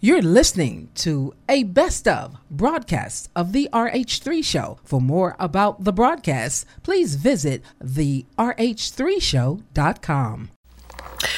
You're listening to a best of broadcast of the RH3 show. For more about the broadcast, please visit the rh3show.com.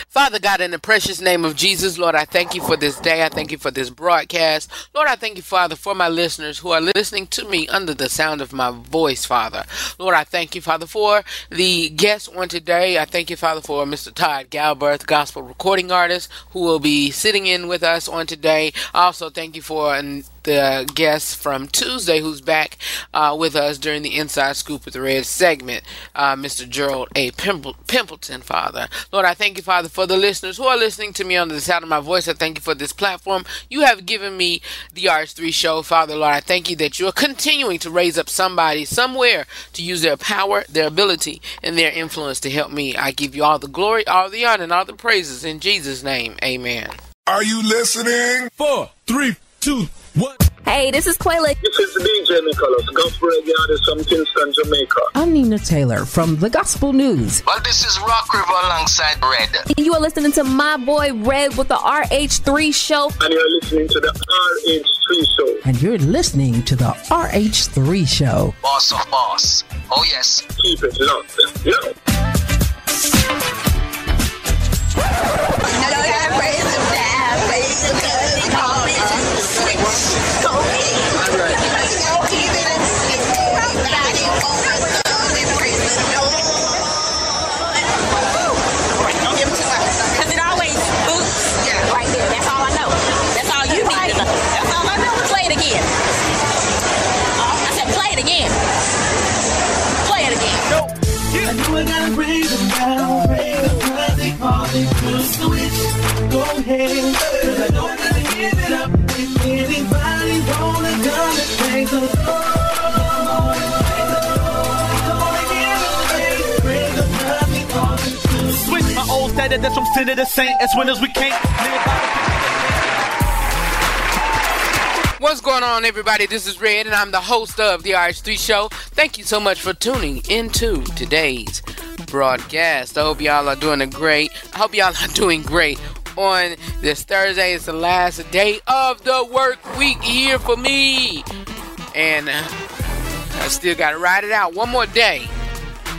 Father God, in the precious name of Jesus, Lord, I thank you for this day. I thank you for this broadcast. Lord, I thank you, Father, for my listeners who are listening to me under the sound of my voice, Father. Lord, I thank you, Father, for the guests on today. I thank you, Father, for Mr. Todd Galberth, gospel recording artist, who will be sitting in with us on today. I also thank you for an the guest from Tuesday who's back uh, with us during the Inside Scoop with the Redd segment, uh, Mr. Gerald A. Pimple- Pimpleton, Father. Lord, I thank you, Father, for the listeners who are listening to me under the sound of my voice. I thank you for this platform. You have given me the RH3 show, Father, Lord. I thank you that you are continuing to raise up somebody somewhere to use their power, their ability, and their influence to help me. I give you all the glory, all the honor, and all the praises in Jesus' name. Amen. Are you listening? Four, three, two, what? Hey, this is Quayla. This is DJ Nicholas, gospel reggae artist from Kingston, Jamaica. I'm Nina Taylor from the Gospel News. Well, this is Rock River alongside Redd. You are listening to my boy Redd with the RH3 show. And you're listening to the RH3 show. And you're listening to the RH3 show. Boss of boss. Oh, yes. Keep it locked. Yeah. My old status that's from sinner to saint as winners we can't What's going on, everybody? This is Redd, and I'm the host of the RH3 Show. Thank you so much for tuning into today's broadcast. I hope y'all are doing a great. I hope y'all are doing great on this Thursday. It's the last day of the work week here for me, and I still got to ride it out one more day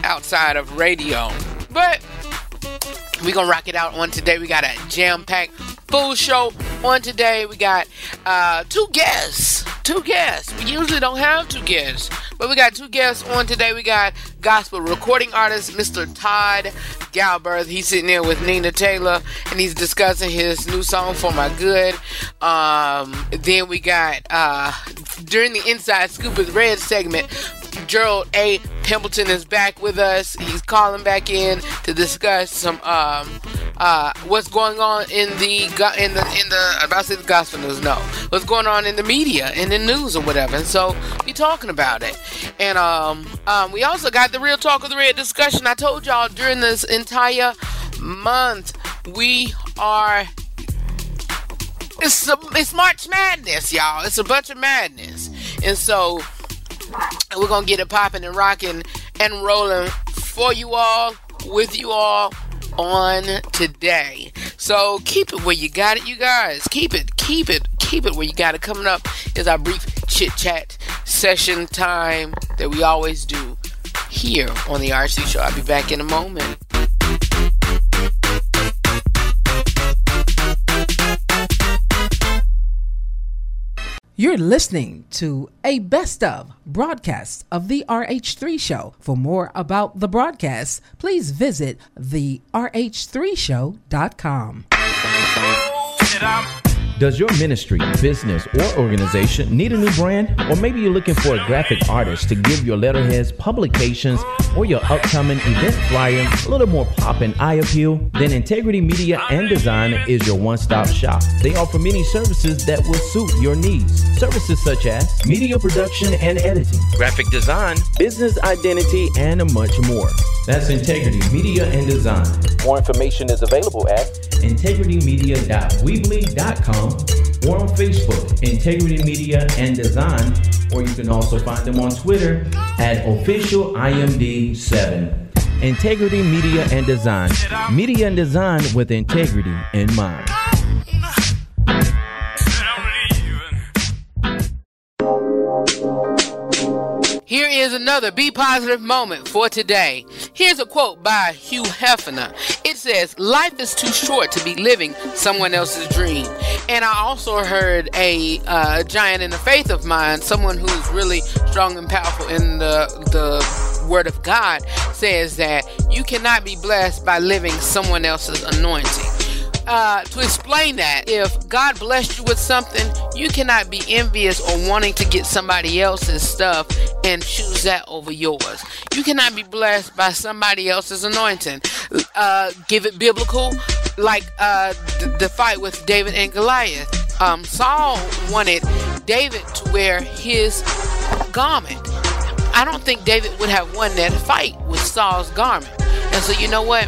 outside of radio. But we're gonna rock it out on today. We got a jam-packed full show on today. We got uh, two guests. Two guests. We usually don't have two guests, but we got two guests on today. We got gospel recording artist Mr. Todd Galberth. He's sitting there with Nina Taylor, and he's discussing his new song "For My Good." Um, then we got uh, during the Inside Scoop with Redd segment. Gerald A. Pimpleton is back with us. He's calling back in to discuss some um uh what's going on in the in the in the about to the gospel news. No, what's going on in the media in the news or whatever. And so we talking about it. And um um we also got the real talk of the Redd discussion. I told y'all during this entire month we are it's a, it's March Madness, y'all. It's a bunch of madness, and so we're gonna get it popping and rocking and rolling for you all, with you all on today. So keep it where you got it, you guys. Keep it, keep it, keep it where you got it. Coming up is our brief chit chat session time that we always do here on the RC Show. I'll be back in a moment. You're listening to a best of broadcast of the RH3 show. For more about the broadcast, please visit the rh3show.com. Does your ministry, business, or organization need a new brand? Or maybe you're looking for a graphic artist to give your letterheads, publications, or your upcoming event flyer a little more pop and eye appeal? Then Integrity Media and Design is your one stop shop. They offer many services that will suit your needs. Services such as media production and editing, graphic design, business identity, and much more. That's Integrity Media and Design. More information is available at integritymedia.weebly.com or on Facebook, Integrity Media and Design, or you can also find them on Twitter at official IMD7. Integrity Media and Design. Media and design with integrity in mind. Is another Be Positive moment for today. Here's a quote by Hugh Hefner. It says, Life is too short to be living someone else's dream. And I also heard a uh, giant in the faith of mine, someone who's really strong and powerful in the, the Word of God, says that you cannot be blessed by living someone else's anointing. Uh, to explain that, if God blessed you with something, you cannot be envious or wanting to get somebody else's stuff and choose that over yours. You cannot be blessed by somebody else's anointing. Uh, give it biblical, like uh, the, the fight with David and Goliath. Um, Saul wanted David to wear his garment. I don't think David would have won that fight with Saul's garment. And so you know what?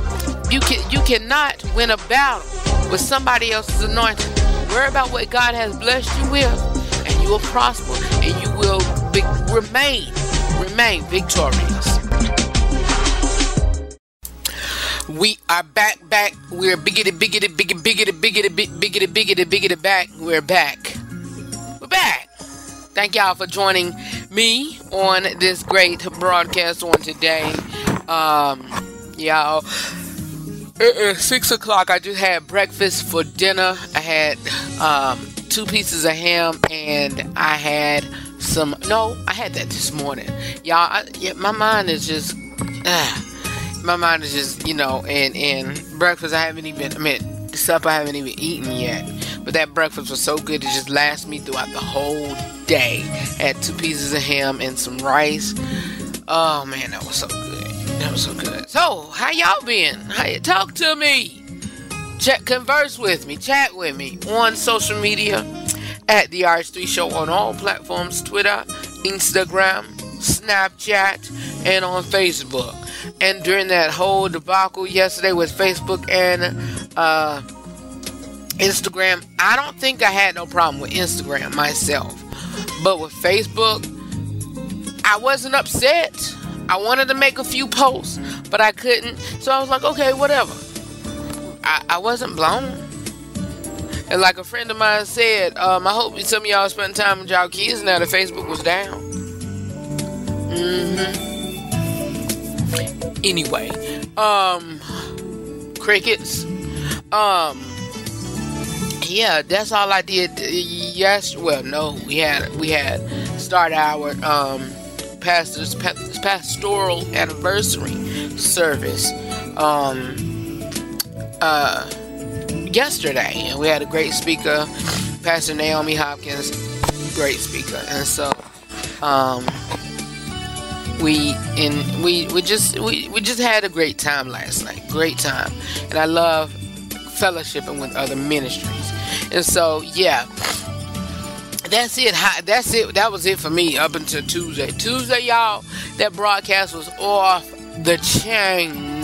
You can you cannot win a battle with somebody else's anointing. Worry about what God has blessed you with, and you will prosper and you will be, remain remain victorious. We are back, back. We're biggity, biggity, biggity, biggity, biggity, biggity, biggity, biggity, back. We're back. We're back. Thank y'all for joining me on this great broadcast on today. Um, y'all, it is six o'clock. I just had breakfast for dinner. I had um, two pieces of ham and I had some. No, I had that this morning. Y'all, I, yeah, my mind is just. Uh, my mind is just, you know, and and breakfast I haven't even. I mean, supper I haven't even eaten yet. But that breakfast was so good it just lasted me throughout the whole day. Had two pieces of ham and some rice. Oh man, that was so good. That was so good. So, how y'all been? How you talk to me? Chat, converse with me, chat with me on social media at the RH3 Show on all platforms: Twitter, Instagram, Snapchat, and on Facebook. And during that whole debacle yesterday with Facebook and uh, Instagram, I don't think I had no problem with Instagram myself. But with Facebook, I wasn't upset. I wanted to make a few posts, but I couldn't. So I was like, okay, whatever. I, I wasn't blown. And like a friend of mine said, um, I hope some of y'all spend time with y'all kids now that Facebook was down. Mm-hmm. Anyway, um, crickets. Um, yeah, that's all I did. Yes, well, no, we had we had started our um pastor's pastoral anniversary service um uh yesterday, and we had a great speaker, Pastor Naomi Hopkins, great speaker, and so um we and we we just we, we just had a great time last night. Great time. And i love fellowshipping with other ministries. And so yeah that's it. That's it. That was it for me up until tuesday. Tuesday y'all that broadcast was off the chain.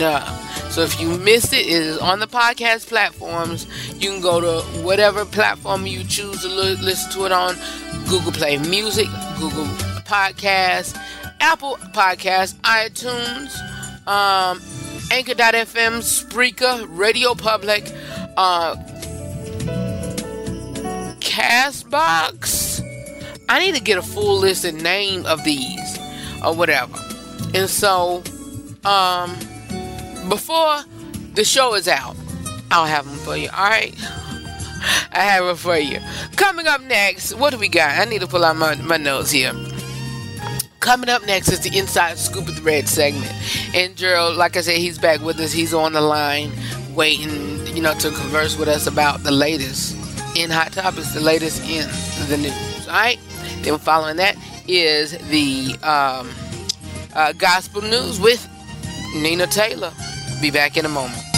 So if you missed it it is on the podcast platforms. You can go to whatever platform you choose to listen to it on. Google play music google podcast Apple Podcast, iTunes, um, Anchor.fm, Spreaker, Radio Public, uh, Castbox. I need to get a full list and name of these or whatever. And so, um, before the show is out, I'll have them for you. All right. I have it for you. Coming up next, what do we got? I need to pull out my, my notes here. Coming up next is the Inside Scoop of the Redd segment. And Gerald, like I said, he's back with us. He's on the line waiting, you know, to converse with us about the latest in Hot Topics, the latest in the news. All right? Then following that is the um, uh, Gospel News with Nina Taylor. Be back in a moment.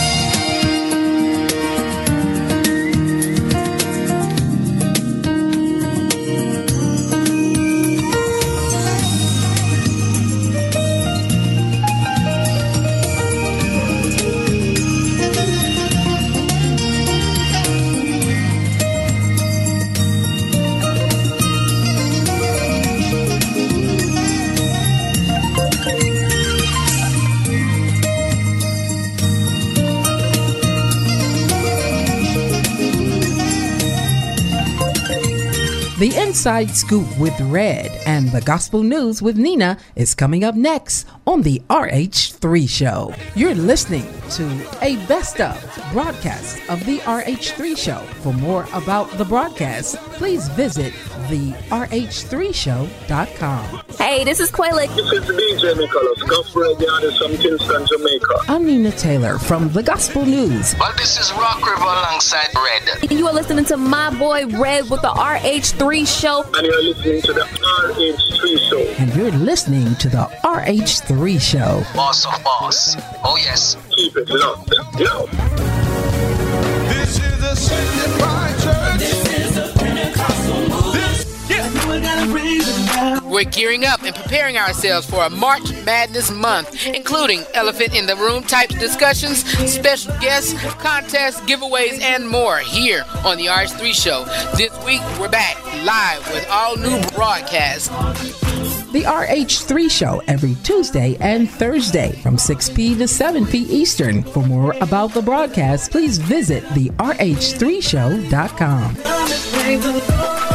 The Inside Scoop with Redd and the Gospel News with Nina is coming up next on the RH3 Show. You're listening to a best of broadcast of the RH3 Show. For more about the broadcast, please visit the RH3Show.com. Hey, this is Quayla. This is DJ Nicholas, Gospel Radio Artist from Kingston, Jamaica. I'm Nina Taylor from the Gospel News. Well, this is Rock River alongside Redd. You are listening to my boy Redd with the RH3 Show. And you're listening to the RH3 Show. And you're listening to the RH3 Show. Boss of boss. Oh, yes. Keep it locked. Yo. This is a sanctified church. This is a Pentecostal move. This, yeah. I know I gotta raise it down. We're gearing up and preparing ourselves for a March Madness month, including elephant in the room type discussions, special guests, contests, giveaways, and more here on the RH3 Show. This week, we're back live with all new broadcasts. The RH3 Show every Tuesday and Thursday from 6p to 7p Eastern. For more about the broadcast, please visit the RH3Show.com.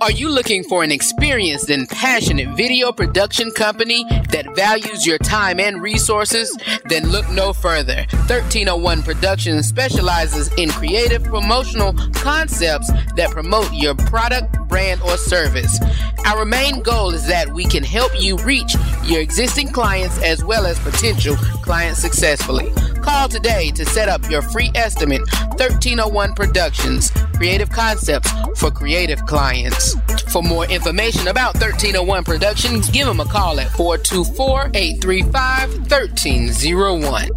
Are you looking for an experienced and passionate video production company that values your time and resources? Then look no further. 1301 Productions specializes in creative promotional concepts that promote your product, brand, or service. Our main goal is that we can help you reach your existing clients as well as potential clients successfully. Call today to set up your free estimate 1301 Productions, creative concepts for creative clients. For more information about 1301 Productions, give them a call at 424 835 1301.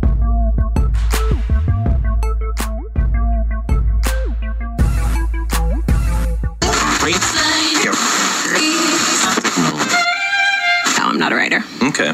No, I'm not a writer. Okay.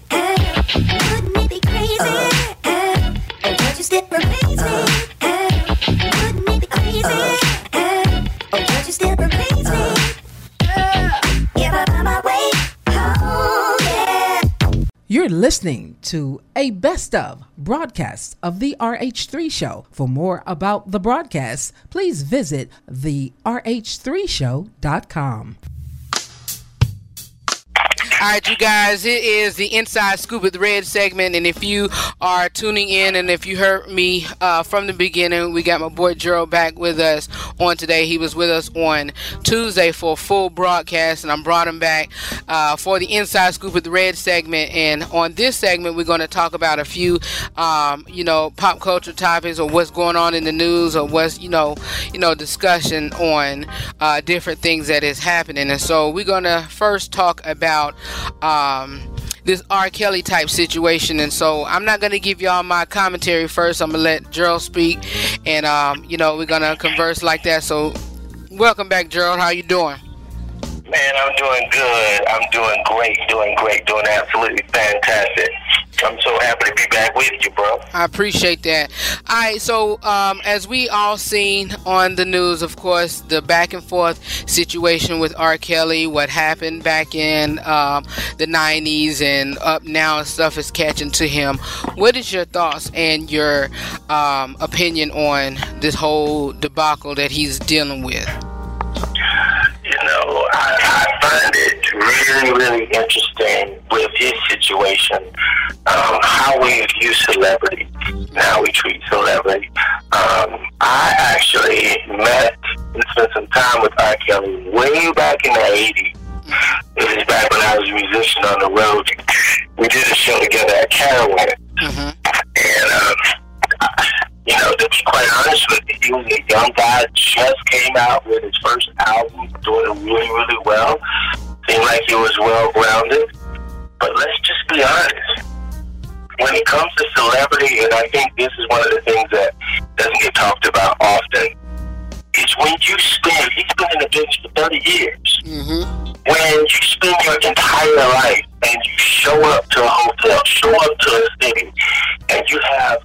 You're listening to a best of broadcast of the RH3 Show. For more about the broadcast, please visit the RH3Show.com. All right, you guys, it is the Inside Scoop with Redd segment. And if you are tuning in and if you heard me uh, from the beginning, we got my boy Gerald back with us on today. He was with us on Tuesday for a full broadcast, and I brought him back uh, for the Inside Scoop with Redd segment. And on this segment, we're going to talk about a few, um, you know, pop culture topics or what's going on in the news or what's, you know, you know, discussion on uh, different things that is happening. And so we're going to first talk about um, this R. Kelly type situation. And so I'm not going to give y'all my commentary first. I'm going to let Gerald speak. And, um, you know, we're going to converse like that. So welcome back, Gerald. How you doing? Man, I'm doing good. I'm doing great, doing great, doing absolutely fantastic. I'm so happy to be back with you, bro. I appreciate that. All right, so um, as we all seen on the news, of course, the back and forth situation with R. Kelly, what happened back in um, the 90s and up now and stuff is catching to him. What is your thoughts and your um, opinion on this whole debacle that he's dealing with? You know, I, I find it really, really interesting with his situation, um, how we view celebrity, and how we treat celebrity. Um, I actually met and spent some time with R. Kelly way back in the 80s. It was back when I was a musician on the road. We did a show together at Caravan. And, um, you know, to be quite honest with you, he was a young guy, just came out with his first album, doing really, really well. Seemed like he was well grounded. But let's just be honest. When it comes to celebrity, and I think this is one of the things that doesn't get talked about often, is when you spend, he's been in the business for 30 years. Mm-hmm. When you spend your entire life and you show up to a hotel, show up to a city, and you have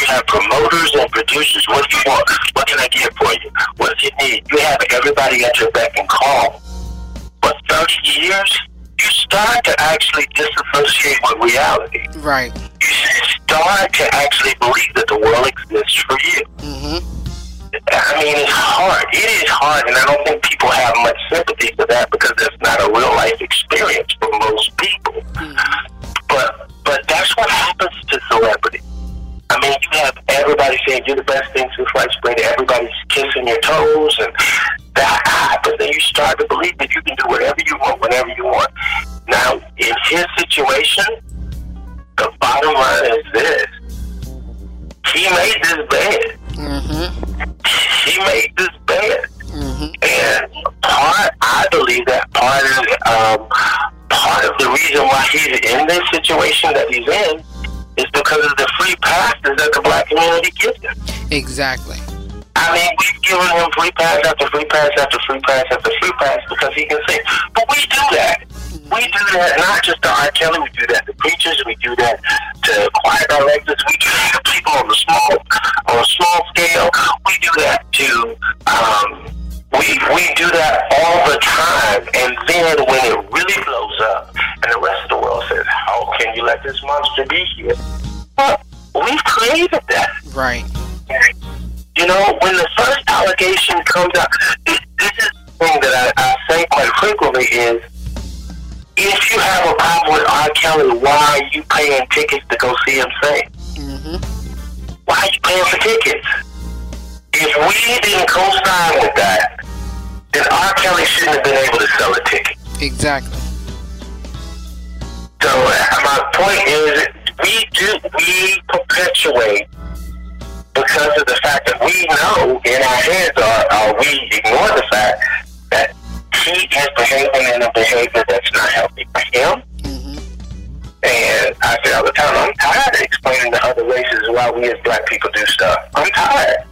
you have promoters and producers. What do you want? What can I get for you? What do you need? You have everybody at your beck and call. But 30 years, you start to actually disassociate with reality. Right. You start to actually believe that the world exists for you. Mm-hmm. I mean, it's hard. It is hard, and I don't think people have much sympathy for that because that's not a real life experience for most people. But but that's what happens to celebrity. I mean, you have everybody saying you're the best thing since sliced bread. Everybody's kissing your toes, and that. But then you start to believe that you can do whatever you want, whenever you want. Now, in his situation, the bottom line is this: he made this bed. Mm-hmm. He made this bed, and part I believe that part of um, part of the reason why he's in this situation that he's in Exactly. I mean, we've given him free pass after free pass after free pass after free pass because he can sing. But we do that. We do that not just to R. Kelly, we do that to preachers, we do that to choir directors, we do that to people on a small on a small scale. We do that to um, we we do that all the time and then when it really blows up and the rest of the world says, How can you let this monster be here? Well, we've created that. Right. You know, when the first allegation comes out, this, this is the thing that I, I say quite frequently is, if you have a problem with R. Kelly, why are you paying tickets to go see him sing? Mm-hmm. Why are you paying for tickets? If we didn't co-sign with that, then R. Kelly shouldn't have been able to sell a ticket. Exactly. So uh, my point is, we do we perpetuate because of the fact that we know in our heads, or, or we ignore the fact that he is behaving in a behavior that's not healthy for him. Mm-hmm. And I say all the time, I'm tired of explaining to other races why we as black people do stuff. I'm tired.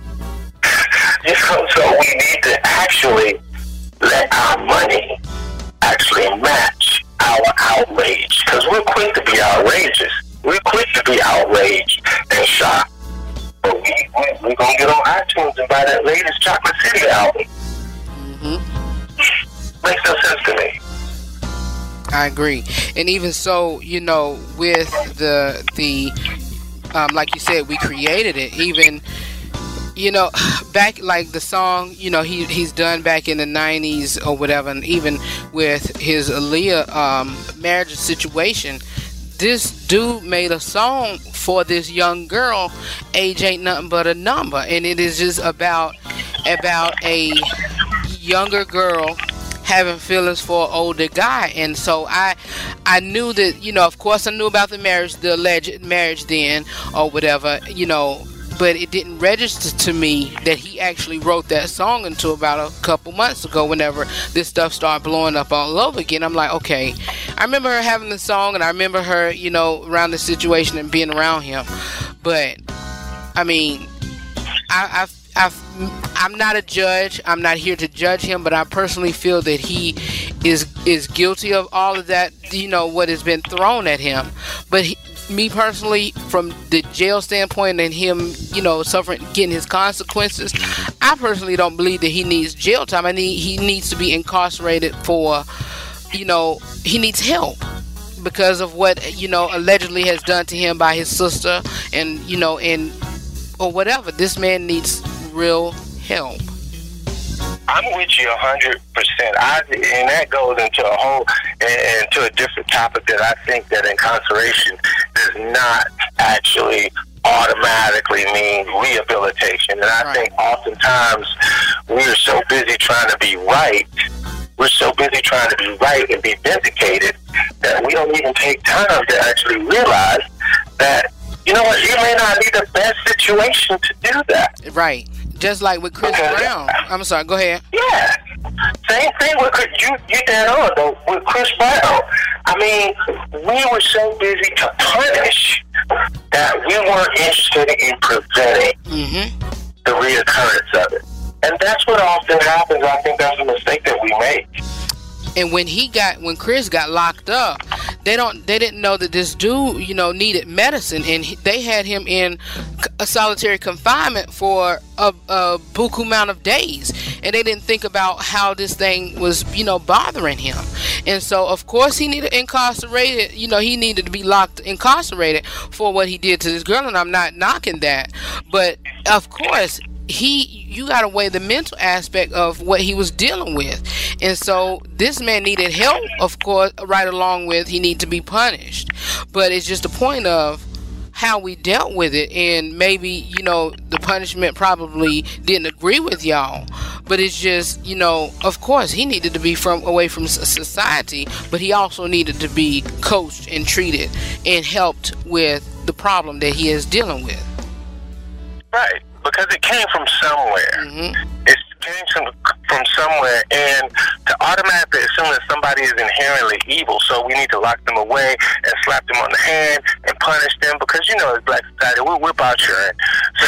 you know, so we need to actually let our money actually match our outrage. Because we're quick to be outrageous. We're quick to be outraged and shocked. But we, we, we're going to get on iTunes and buy that latest Chocolate City album. Makes no sense to me. I agree. And even so, you know, with the the um, like you said, we created it. Even you know, back like the song, you know, he he's done back in the '90s or whatever, and even with his Aaliyah um, marriage situation, this dude made a song for this young girl. Age ain't nothing but a number, and it is just about about a younger girl having feelings for an older guy and so i i knew that you know of course i knew about the marriage the alleged marriage then or whatever you know but it didn't register to me that he actually wrote that song until about a couple months ago whenever this stuff started blowing up all over again i'm like okay i remember her having the song and i remember her you know around the situation and being around him but i mean I, I've, I'm not a judge. I'm not here to judge him, but I personally feel that he is is guilty of all of that. You know what has been thrown at him. But he, me personally, from the jail standpoint and him, you know, suffering, getting his consequences, I personally don't believe that he needs jail time. I need he needs to be incarcerated for, you know, he needs help because of what you know allegedly has done to him by his sister and you know and or whatever. This man needs real help. I'm with you a hundred percent. I and that goes into a whole and into a different topic that I think that incarceration does not actually automatically mean rehabilitation. And I think oftentimes we are so busy trying to be right. We're so busy trying to be right and be vindicated that we don't even take time to actually realize that you know what, you may not be the best situation to do that. Right. Just like with Chris Brown. I'm sorry. Go ahead. Yeah. Same thing with Chris. You you dead on though with Chris Brown. I mean, we were so busy to punish that we weren't interested in preventing mm-hmm. the reoccurrence of it. And that's what often happens. I think that's a mistake that we make. And when he got when Chris got locked up, they don't they didn't know that this dude you know needed medicine and he, they had him in a solitary confinement for a, a buku amount of days and they didn't think about how this thing was you know bothering him. And so of course he needed incarcerated you know he needed to be locked incarcerated for what he did to this girl and i'm not knocking that. But of course he you got to weigh the mental aspect of what he was dealing with. And so this man needed help of course right along with he need to be punished. But it's just a point of how we dealt with it. And maybe you know the punishment probably didn't agree with y'all. But it's just you know of course he needed to be from away from society. But he also needed to be coached and treated and helped with the problem that he is dealing with. Right, because it came from somewhere. Mm-hmm. It came from, from somewhere, and to automatically assume that somebody is inherently evil, so we need to lock them away and slap them on the hand and punish them because you know, as black society, we whip out children. So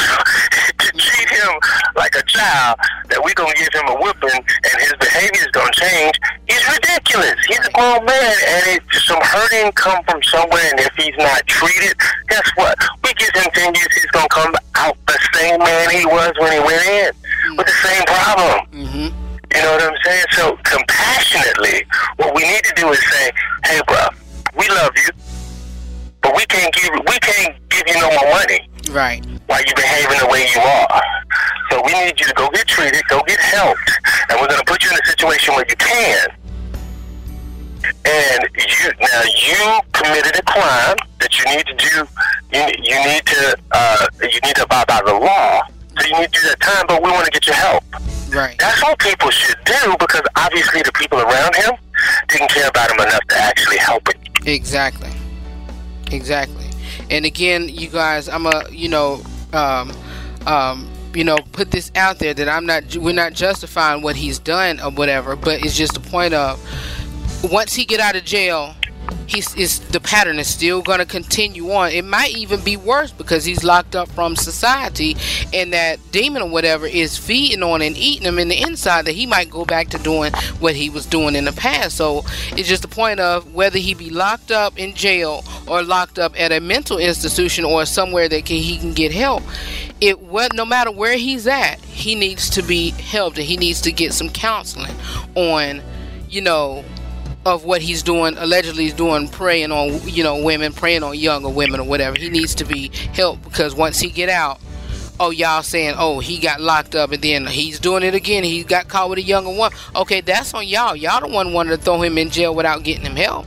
to treat him like a child, that we're gonna give him a whipping and his behavior is gonna change, is ridiculous. He's a grown man, and it, some hurting come from somewhere, and if he's not treated, guess what? We give him ten years, he's gonna come out the same man he was when he went in with the same problem. Mm-hmm. You know what I'm saying? So compassionately, what we need to do is say, "Hey, bro, we love you, but we can't give we can't give you no more money right while you behaving the way you are. So we need you to go get treated, go get helped, and we're going to put you in a situation where you can." And you now you committed a crime that you need to do. You, you need to uh, you need to abide by the law. So you need to do that time, but we want to get your help. Right. That's what people should do because obviously the people around him didn't care about him enough to actually help him. Exactly. Exactly. And again, you guys, I'm a, you know, um, um, you know, put this out there that I'm not, we're not justifying what he's done or whatever, but it's just a point of once he get out of jail, he's is the pattern is still going to continue on. It might even be worse because he's locked up from society, and that demon or whatever is feeding on and eating him in the inside. That he might go back to doing what he was doing in the past. So it's just a point of whether he be locked up in jail or locked up at a mental institution or somewhere that can, he can get help. It what no matter where he's at, he needs to be helped and he needs to get some counseling on, you know, of what he's doing allegedly he's doing preying on you know women preying on younger women or whatever. He needs to be helped because once he get out oh y'all saying oh he got locked up and then he's doing it again. He got caught with a younger one. Okay that's on y'all. Y'all the one wanted to throw him in jail without getting him help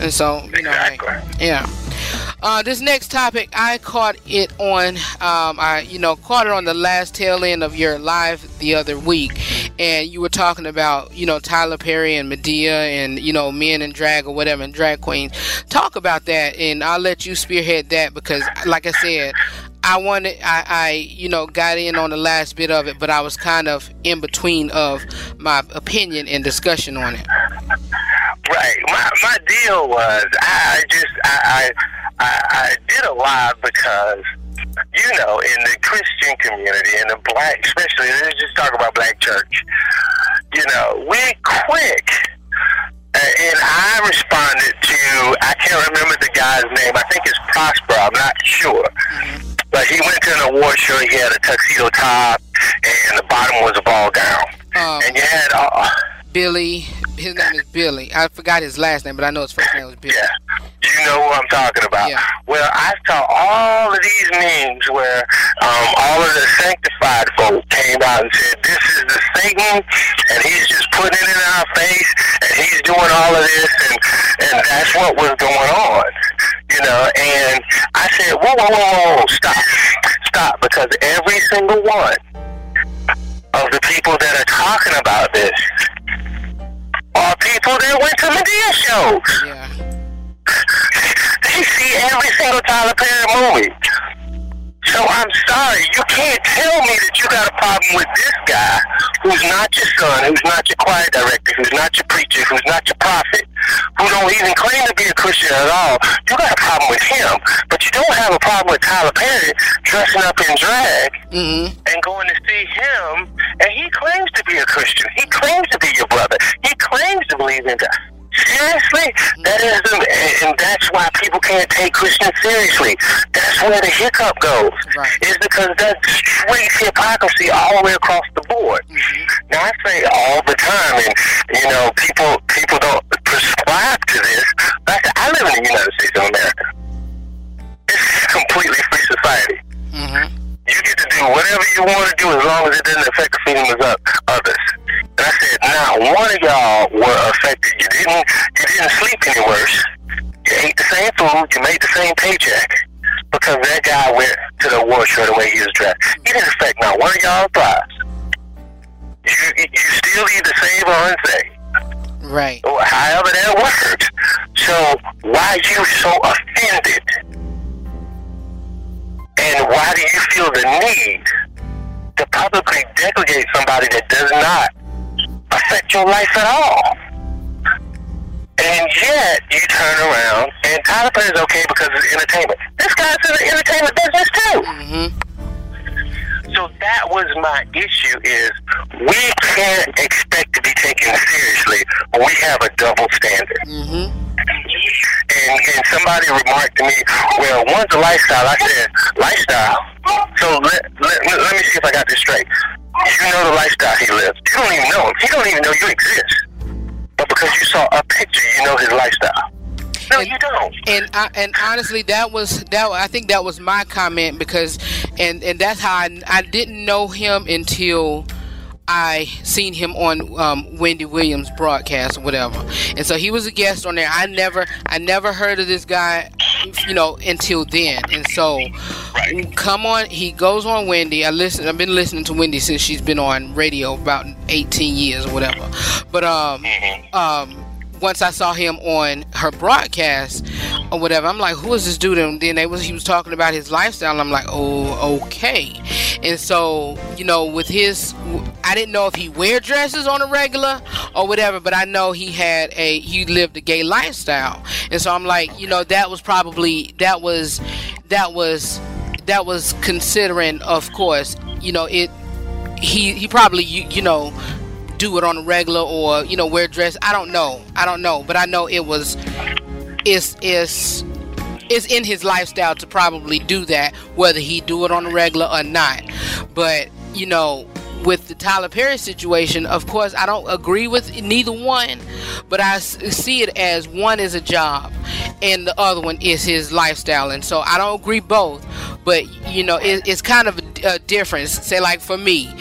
and so you know hey, yeah uh, this next topic, I caught it on, um, I you know caught it on the last tail end of your live the other week, and you were talking about you know Tyler Perry and Madea and you know men and drag or whatever and drag queens. Talk about that, and I'll let you spearhead that because, like I said, I wanted, I, I, you know, got in on the last bit of it, but I was kind of in between of my opinion and discussion on it. Right. My my deal was I just I I, I, I did a live because you know in the Christian community in the black especially let's just talk about black church. You know we quick. uh, And I responded to, I can't remember the guy's name. I think it's Prosper. I'm not sure. But he went to an award show. He had a tuxedo top, and the bottom was a ball gown. Um, and you had uh, Billy. His name is Billy. I forgot his last name, but I know his first name was Billy. Yeah. You know who I'm talking about. Yeah. Well, I saw all of these memes where um, all of the sanctified folk came out and said, "This is the Satan, and he's just putting it in our face, and he's doing all of this, and and that's what was going on." You know, and I said, "Whoa, whoa, whoa, whoa, stop, stop!" Because every single one of the people that are talking about this are people that went to Madea shows. they see every single Tyler Perry movie. So I'm sorry, you can't tell me that you got a problem with this guy who's not your son, who's not your choir director, who's not your preacher, who's not your prophet, who don't even claim to be a Christian at all. You got a problem with him, but you don't have a problem with Tyler Perry dressing up in drag mm-hmm. and going to see him, and he claims to be a Christian. He claims to be your brother. He claims to believe in God. Seriously, that is, the, and- that's why people can't take Christians seriously. That's where the hiccup goes. Is because that's straight hypocrisy all the way across the board. Mm-hmm. Now I say all the time, and you know, people people don't prescribe to this. But I, live in the United States of America. This is a completely free society. Mm-hmm. You get to do whatever you want to do as long as it doesn't affect the feelings of others. And I said, not one of y'all were affected. You didn't you didn't sleep any worse. You ate the same food, you made the same paycheck. Because that guy went to the award show the way he was dressed. He didn't affect not one of y'all's lives. You you still either save or unsave. Right. However that works. So why you so offended? And why do you feel the need to publicly degradate somebody that does not affect your life at all? And yet you turn around and Tyler Perry's okay because it's entertainment. This guy's in the entertainment business too. Mm-hmm. So that was my issue is we can't expect to be taken seriously when we have a double standard. Mm-hmm. And, and somebody remarked to me, well, one's a lifestyle. I said, lifestyle? So let, let, let, let me see if I got this straight. You know the lifestyle he lives. You don't even know him. He don't even know you exist. But because you saw a picture, you know his lifestyle. No, you don't. And I, and honestly, that was that. I think that was my comment because, and and that's how I, I didn't know him until I seen him on um, Wendy Williams broadcast or whatever. And so he was a guest on there. I never I never heard of this guy, you know, until then. And so come on, he goes on Wendy. I listen. I've been listening to Wendy since she's been on radio about 18 years or whatever. But um um once I saw him on her broadcast or whatever, I'm like, who is this dude? And then they was he was talking about his lifestyle. I'm like, oh, okay. And so you know, with his, I didn't know if he wear dresses on a regular or whatever, but I know he had a he lived a gay lifestyle. And so I'm like, you know, that was probably that was that was that was considering, of course, you know, it. He he probably you, you know do it on a regular or you know wear dress. I don't know. I don't know, but I know it was it's it's it's in his lifestyle to probably do that, whether he do it on a regular or not. But you know, with the Tyler Perry situation, of course, I don't agree with neither one, but I see it as one is a job and the other one is his lifestyle, and so I don't agree both. But you know, it, it's kind of a, a uh, difference. Say like for me,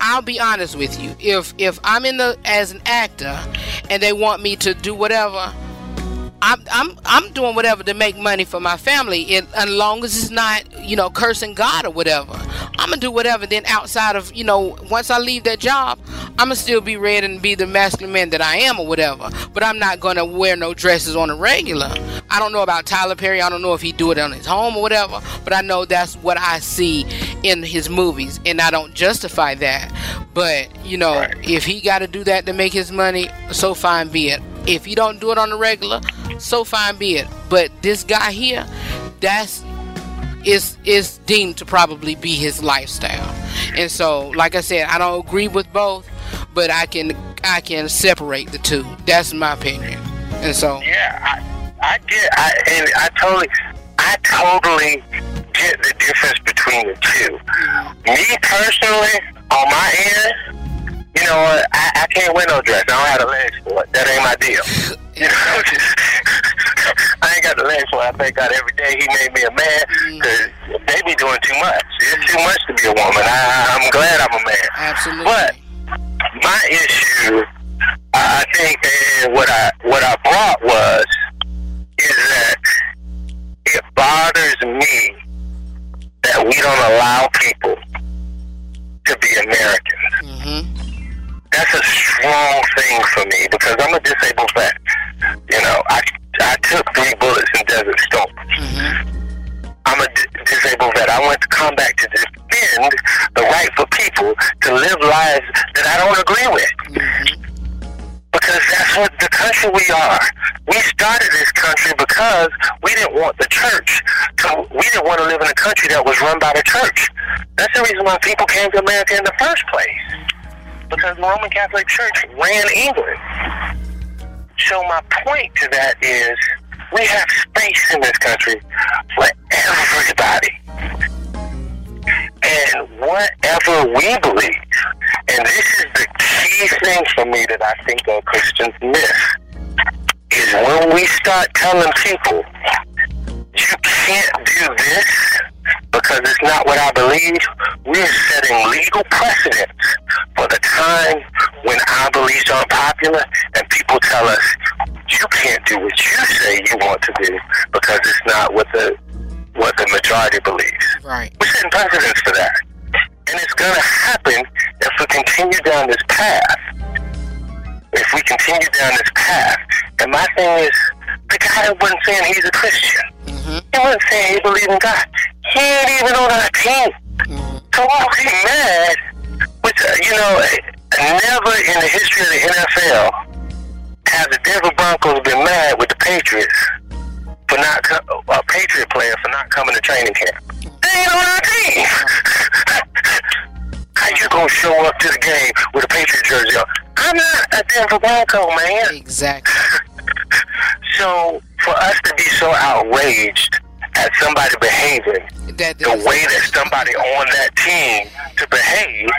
I'll be honest with you. If if I'm in the as an actor and they want me to do whatever, I'm I'm I'm doing whatever to make money for my family. It, as long as it's not you know cursing God or whatever, I'm gonna do whatever. Then outside of you know once I leave that job, I'm gonna still be Redd and be the masculine man that I am or whatever. But I'm not gonna wear no dresses on a regular. I don't know about Tyler Perry. I don't know if he do it on his home or whatever. But I know that's what I see in his movies, and I don't justify that. But you know, if he got to do that to make his money, so fine be it. If you don't do it on the regular, so fine be it. But this guy here, that's is is deemed to probably be his lifestyle. And so, like I said, I don't agree with both, but I can I can separate the two. That's my opinion. And so, Yeah, I, I get, I, and I totally, I totally get the difference between the two. Mm-hmm. Me personally, on my end, you know what? I, I can't wear no dress. I don't have the legs for it. That ain't my deal. You know, I ain't got the legs for it. I thank God every day He made me a man mm. because they be doing too much. It's too much to be a woman. I, I'm glad I'm a man. Absolutely. But my issue, I think, and what I what I brought was is that it bothers me that we don't allow people to be Americans. Mm-hmm. That's a strong thing for me because I'm a disabled vet. You know, I I took three bullets in Desert Storm. Mm-hmm. I'm a disabled vet. I went to combat to defend the right for people to live lives that I don't agree with. Mm-hmm. Because that's what the country we are. We started this country because we didn't want the church to, we didn't want to live in a country that was run by the church. That's the reason why people came to America in the first place. Because the Roman Catholic Church ran England. So my point to that is we have space in this country for everybody. And whatever we believe, and this is the key thing for me that I think that Christians miss, is when we start telling people, you can't do this because it's not what I believe, we're setting legal precedents for the time when our beliefs aren't popular and people tell us, you can't do what you say you want to do because it's not what the what the majority believes. Right. We're setting precedents for that. And it's going to happen if we continue down this path. If we continue down this path. And my thing is, the guy that wasn't saying he's a Christian. Mm-hmm. He wasn't saying he believed in God. He ain't even on our team. Mm-hmm. So why was he mad? With, uh, you know, never in the history of the NFL have the Denver Broncos been mad with the Patriots for not co- a Patriot player for not coming to training camp. They ain't on our team. Mm-hmm. How you gonna show up to the game with a Patriot jersey on? I'm not a Denver Bronco, man. Exactly. So for us to be so outraged at somebody behaving That, the way that somebody on that team to behave,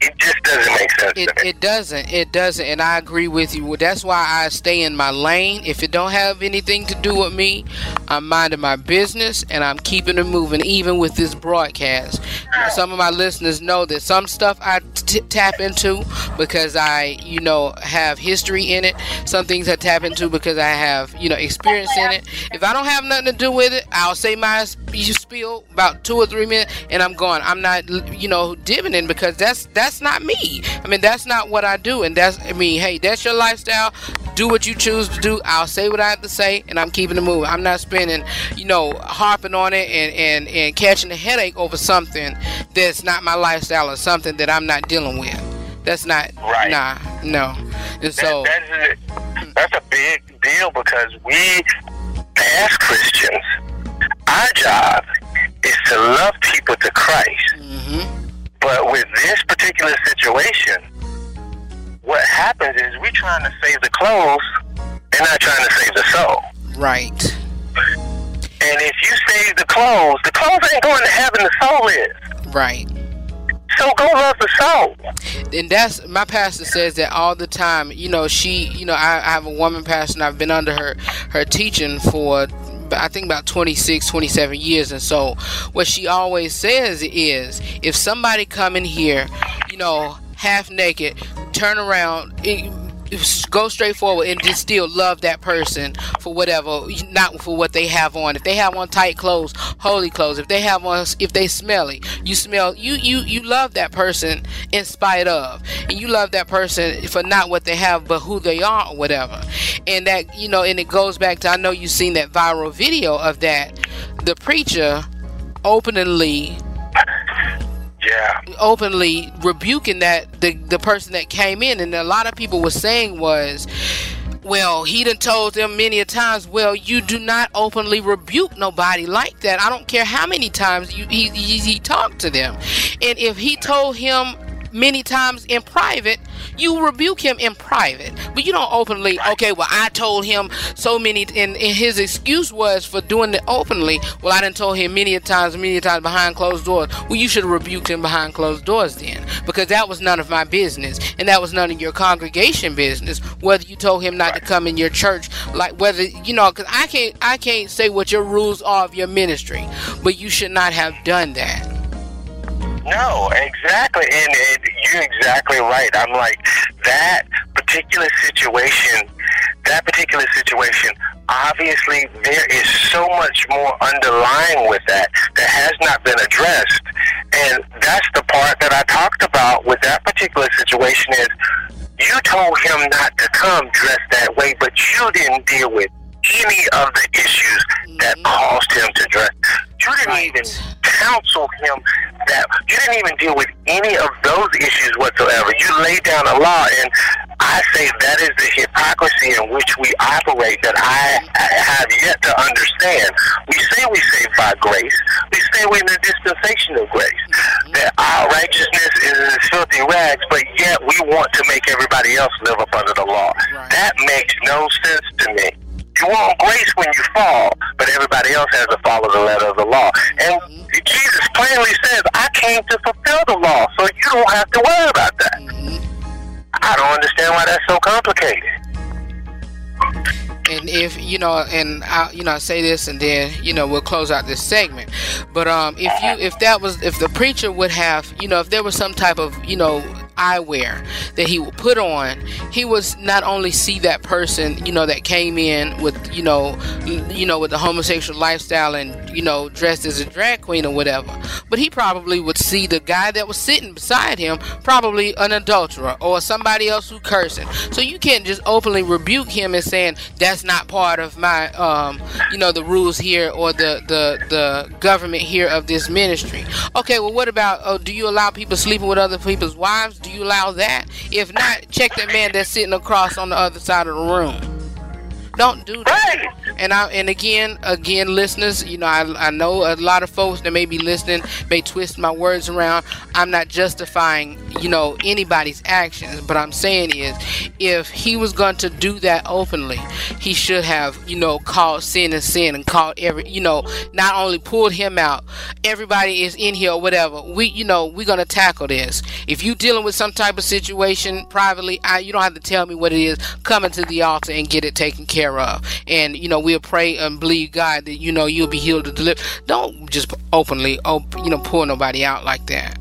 it just doesn't It, it doesn't. It doesn't. And I agree with you. That's why I stay in my lane. If it don't have anything to do with me, I'm minding my business and I'm keeping it moving, even with this broadcast. Some of my listeners know that some stuff I t- tap into because I, you know, have history in it. Some things I tap into because I have, you know, experience in it. If I don't have nothing to do with it, I'll say my sp- spill about two or three minutes and I'm gone. I'm not, you know, dividend because that's that's not me. I mean, that's not what I do. And that's, I mean, hey, that's your lifestyle. Do what you choose to do. I'll say what I have to say, and I'm keeping it moving. I'm not spending, you know, harping on it and and and catching a headache over something that's not my lifestyle or something that I'm not dealing with. That's not, Right. nah, no. And so, that, that's, a, that's a big deal because we, as Christians, our job is to love people to Christ. Mm-hmm. But with this particular situation, what happens is we're trying to save the clothes and not trying to save the soul. right. And if you save the clothes, the clothes ain't going to heaven, the soul is. Right. So go love the soul. and that's my pastor says that all the time you know she you know I, I have a woman pastor and i've been under her her teaching for I think about 26, 27 years. And so what she always says is if somebody come in here, you know, half naked, turn around, go straight forward and just still love that person for whatever not for what they have on. If they have on tight clothes holy clothes. If they have on if they smelly you smell you you you love that person in spite of. And you love that person for not what they have but who they are or whatever. And that you know and it goes back to i know you've seen that viral video of that. The preacher openly yeah. openly rebuking that the the person that came in. And a lot of people were saying was well he done told them many a times well you do not openly rebuke nobody like that. I don't care how many times you he, he, he talked to them. And if he told him many times in private you rebuke him in private. But you don't openly okay well i told him so many and, and his excuse was for doing it openly. Well i done told him many a times many a times behind closed doors. Well you should have rebuked him behind closed doors then because that was none of my business and that was none of your congregation business whether you told him not to come in your church like whether you know because i can't i can't say what your rules are of your ministry but you should not have done that No, exactly, and, and you're exactly right. I'm like that particular situation. That particular situation. Obviously, there is so much more underlying with that that has not been addressed, and that's the part that I talked about with that particular situation. Is you told him not to come dressed that way, but you didn't deal with any of the issues that mm-hmm. caused him to dress. You didn't even counsel him that you didn't even deal with any of those issues whatsoever. You laid down a law, and I say that is the hypocrisy in which we operate that I I have yet to understand. We say we save by grace, we say we're in the dispensation of grace. Mm-hmm. That our righteousness is as filthy rags, but yet we want to make everybody else live up under the law. That makes no sense to me. You want grace when you fall, but everybody else has to follow the letter of the law. And Jesus plainly says, I came to fulfill the law, so you don't have to worry about that. I don't understand why that's so complicated. and if you know and I, you know I say this and then you know we'll close out this segment but um if you if that was if the preacher would have you know if there was some type of you know eyewear that he would put on he would not only see that person you know that came in with you know you know with the homosexual lifestyle and you know dressed as a drag queen or whatever. But he probably would see the guy that was sitting beside him probably an adulterer or somebody else who cursing. So you can't just openly rebuke him and saying that's not part of my um you know the rules here or the the the government here of this ministry. Okay well what about oh do you allow people sleeping with other people's wives? Do you allow that? If not check that man that's sitting across on the other side of the room. Don't do that. And I and again, again, listeners, you know, I, I know a lot of folks that may be listening may twist my words around. I'm not justifying, you know, anybody's actions, but I'm saying is, if he was going to do that openly, he should have, you know, called sin and sin and called every, you know, not only pulled him out. Everybody is in here or whatever. We, you know, we're gonna tackle this. If you dealing with some type of situation privately, I, you don't have to tell me what it is. Come into the altar and get it taken care of. And you know, we'll pray and believe God that you know you'll be healed and delivered. Don't just openly, op- you know, pull nobody out like that.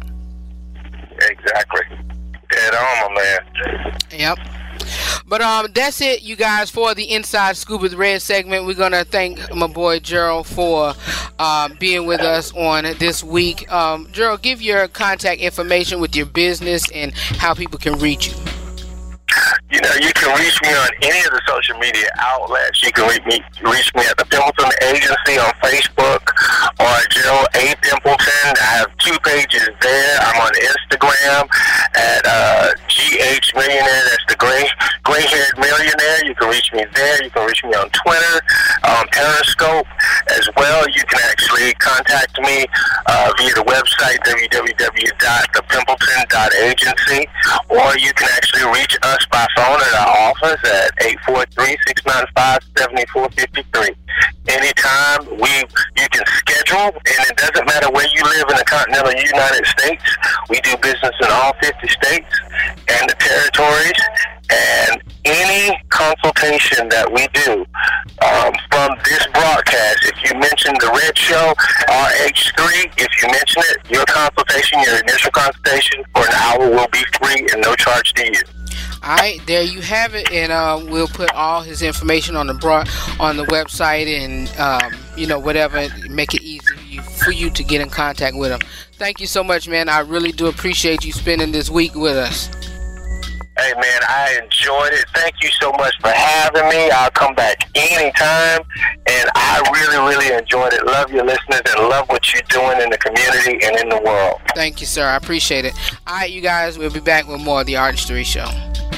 Exactly. Dead on, my man. Yep. But um, that's it, you guys, for the Inside Scoop with Redd segment. We're gonna thank my boy Gerald for uh, being with us on this week. Um, Gerald, give your contact information with your business and how people can reach you. You know, you can reach me on any of the social media outlets. You can reach me, reach me at the Pimpleton Agency on Facebook or Gerald A. Pimpleton. I have two pages there. I'm on Instagram at uh, GH Millionaire. That's the gray gray haired millionaire. You can reach me there. You can reach me on Twitter, um, Periscope as well. You can actually contact me uh, via the website www.thepimpleton.agency, or you can actually reach us by phone at our office at 843-695-7453. Anytime we you can schedule, and it doesn't matter where you live in the continental United States. We do business in all 50 states and the territories. And any consultation that we do um, from this broadcast, if you mention the Redd Show, RH3, if you mention it, your consultation, your initial consultation for an hour will be free and no charge to you. All right, there you have it, and uh, we'll put all his information on the broad on the website, and um, you know whatever, make it easy for you to get in contact with him. Thank you so much, man. I really do appreciate you spending this week with us. Hey man, I enjoyed it. Thank you so much for having me. I'll come back anytime. And I really, really enjoyed it. Love your listeners and love what you're doing in the community and in the world. Thank you, sir. I appreciate it. All right, you guys, we'll be back with more of the RH3 Show.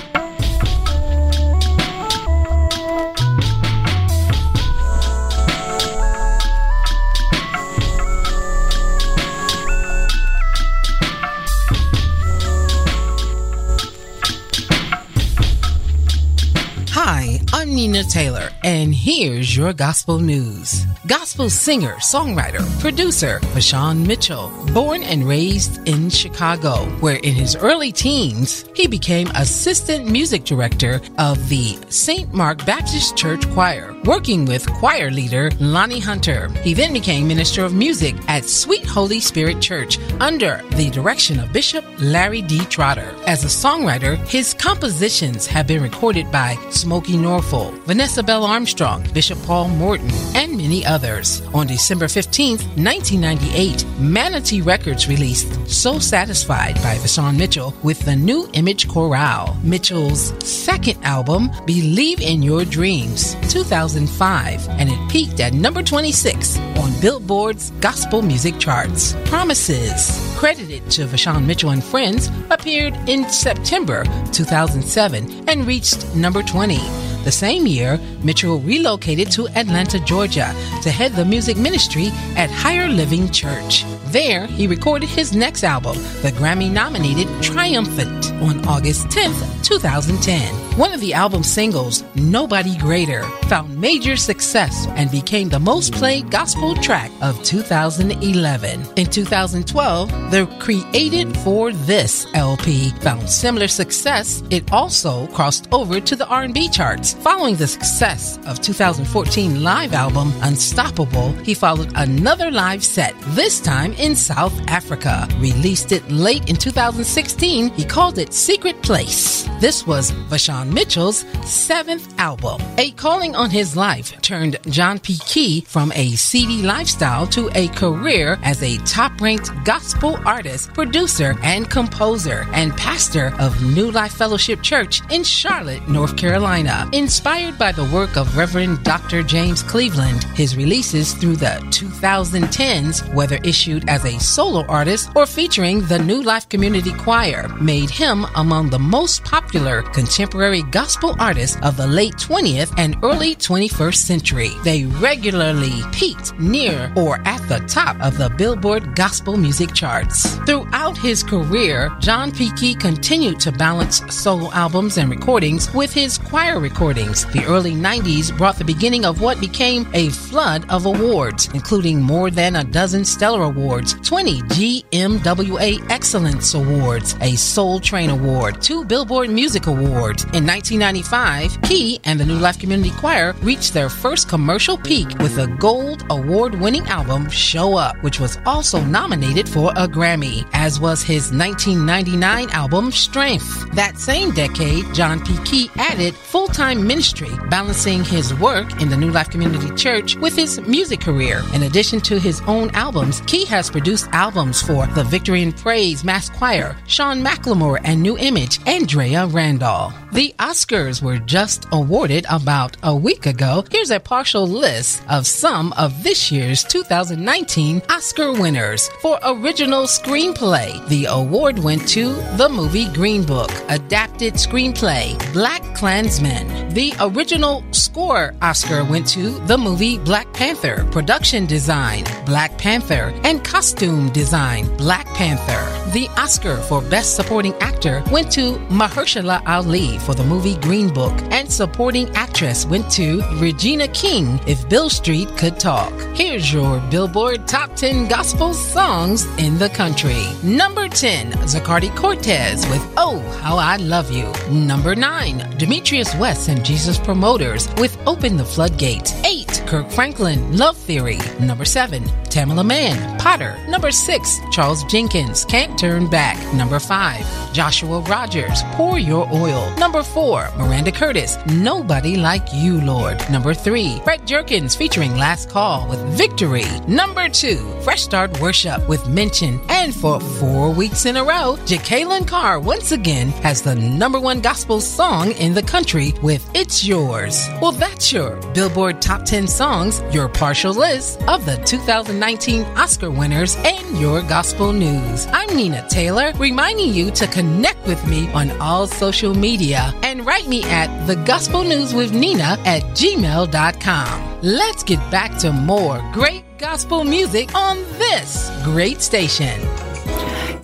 I'm Nina Taylor, and here's your gospel news. Gospel singer, songwriter, producer Vashawn Mitchell, born and raised in Chicago, where in his early teens he became assistant music director of the St. Mark Baptist Church Choir, working with choir leader Lonnie Hunter. He then became minister of music at Sweet Holy Spirit Church under the direction of Bishop Larry D. Trotter. As a songwriter, his compositions have been recorded by Smokie Norful, Vanessa Bell Armstrong, Bishop Paul Morton, and many others. On December 15th, 1998, Manatee Records released So Satisfied by Vashawn Mitchell with the new Image Chorale. Mitchell's second album, Believe in Your Dreams, 2005, and it peaked at number 26 on Billboard's gospel music charts. Promises, credited to Vashawn Mitchell and Friends, appeared in September 2007 and reached number 20. The same year, Mitchell relocated to Atlanta, Georgia to head the music ministry at Higher Living Church. There, he recorded his next album, the Grammy nominated Triumphant, on August 10, 2010. One of the album's singles, Nobody Greater, found major success and became the most played gospel track of 2011. In 2012, the Created for This LP found similar success. It also crossed over to the R&B charts. Following the success of 2014 live album Unstoppable, he followed another live set, this time in South Africa. Released it late in 2016, he called it Secret Place. This was Vashawn Mitchell's seventh album. A calling on his life turned John P. Kee from a seedy lifestyle to a career as a top ranked gospel artist, producer, and composer, and pastor of New Life Fellowship Church in Charlotte, North Carolina. Inspired by the work of Reverend Dr. James Cleveland, his releases through the 2010s, whether issued as a solo artist or featuring the New Life Community Choir, made him among the most popular contemporary gospel artists of the late 20th and early 21st century. They regularly peaked near or at the top of the Billboard gospel music charts. Throughout his career, John P. Kee continued to balance solo albums and recordings with his choir recordings. The early 90s brought the beginning of what became a flood of awards, including more than a dozen Stellar Awards, 20 GMWA Excellence Awards, a Soul Train Award, two Billboard Music Awards. In 1995, Kee and the New Life Community Choir reached their first commercial peak with the Gold Award winning album Show Up, which was also nominated for a Grammy, as was his 1999 album Strength. That same decade, John P. Kee added full time ministry, balancing his work in the New Life Community Church with his music career. In addition to his own albums, Kee has produced albums for the Victory and Praise Mass Choir, Sean McLemore and New Image, Andrea Randall. The Oscars were just awarded about a week ago. Here's a partial list of some of this year's 2019 Oscar winners. For original screenplay, the award went to the movie Green Book, adapted screenplay Black Klansman. The original score Oscar went to the movie Black Panther, production design Black Panther, and costume design Black Panther. The Oscar for Best Supporting Actor went to Mahershala Ali for the movie Green Book, and supporting actress went to Regina King if Beale Street could talk. Here's your Billboard Top 10 Gospel Songs in the Country. Number 10, Zacardi Cortez with Oh, How I Love You. Number 9, Demetrius West and Jesus Promoters with Open the Floodgate. 8, Kirk Franklin, Love Theory. Number 7, Tamela Mann, Potter. Number 6, Charles Jenkins, Can't Turn Back. Number 5, Joshua Rogers, Pour Your Oil. Number 4, Miranda Curtis, Nobody Like You, Lord. Number 3, Brett Jerkins featuring Last Call with Victory. Number 2, Fresh Start Worship with Mention. And for four weeks in a row, Jacqueline Carr once again has the number one gospel song in the country with It's Yours. Well, that's your Billboard Top 10 Songs, your partial list of the 2019 Oscar winners, and your gospel news. I'm Nina Taylor, reminding you to connect with me on all social media and write me at the gospel news with Nina at gmail.com. Let's get back to more great gospel music on this great station.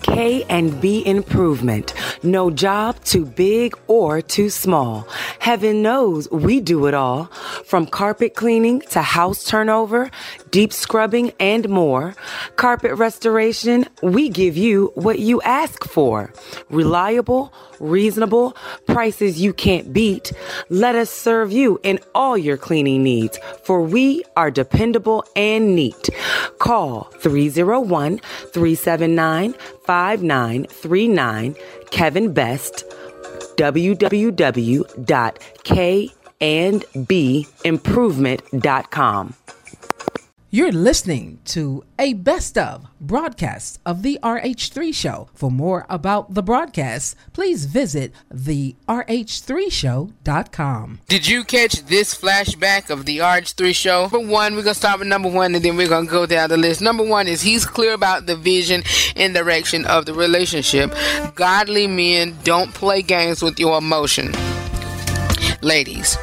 K and B Improvement. No job too big or too small. Heaven knows we do it all. From carpet cleaning to house turnover, deep scrubbing, and more. Carpet restoration, we give you what you ask for. Reliable, reasonable, prices you can't beat. Let us serve you in all your cleaning needs, for we are dependable and neat. Call 301 379 5939 Kevin Best www.kandbimprovement.com. You're listening to a best of broadcast of the RH3 show. For more about the broadcast, please visit the RH3show.com. Did you catch this flashback of the RH3 show? Number one, we're going to start with number one and then we're going to go down the list. Number one is he's clear about the vision and direction of the relationship. Godly men don't play games with your emotion. Ladies,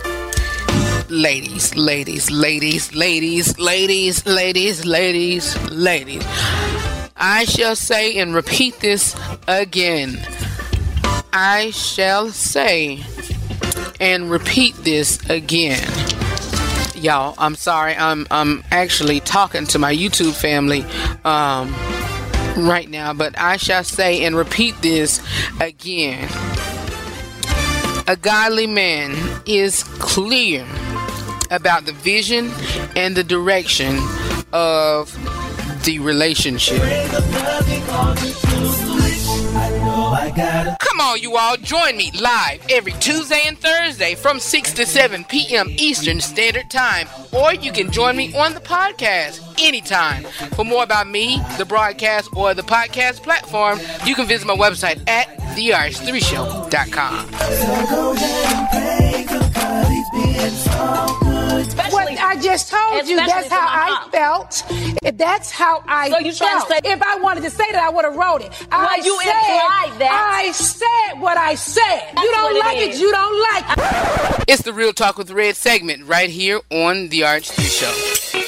ladies, ladies, ladies, ladies, ladies, ladies, ladies, ladies. I shall say and repeat this again. I shall say and repeat this again. Y'all, I'm sorry. I'm I'm actually talking to my YouTube family um, right now, but I shall say and repeat this again. A godly man is clear about the vision and the direction of the relationship. Come on, you all, join me live every Tuesday and Thursday from 6 to 7 p.m. Eastern Standard Time, or you can join me on the podcast anytime. For more about me, the broadcast, or the podcast platform, you can visit my website at therh3show.com. What I just told you, that's how I felt. If That's how I So you trying to felt. say- if I wanted to say that, I would have wrote it. I you said, implied that. I said what I said. That's you don't like it like it, is. you don't like it. It's the Real Talk with Redd segment right here on the RH3 Show.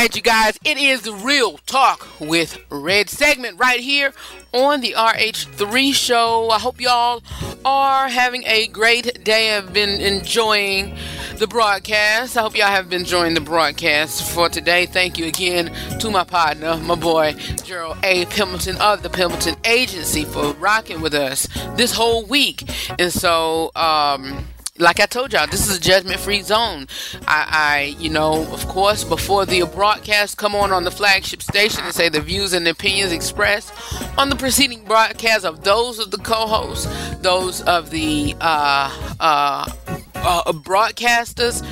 Alright, you guys, it is Real Talk with Redd segment right here on the RH3 Show. I hope y'all are having a great day. I've been enjoying the broadcast. I hope y'all have been enjoying the broadcast for today. Thank you again to my partner, my boy, Gerald A. Pimpleton of the Pimpleton Agency for rocking with us this whole week. And so, um, like I told y'all, this is a judgment-free zone. I, I, you know, of course, before the broadcast come on on the flagship station and say the views and opinions expressed on the preceding broadcast of those of the co-hosts, those of the uh, uh, uh, broadcasters,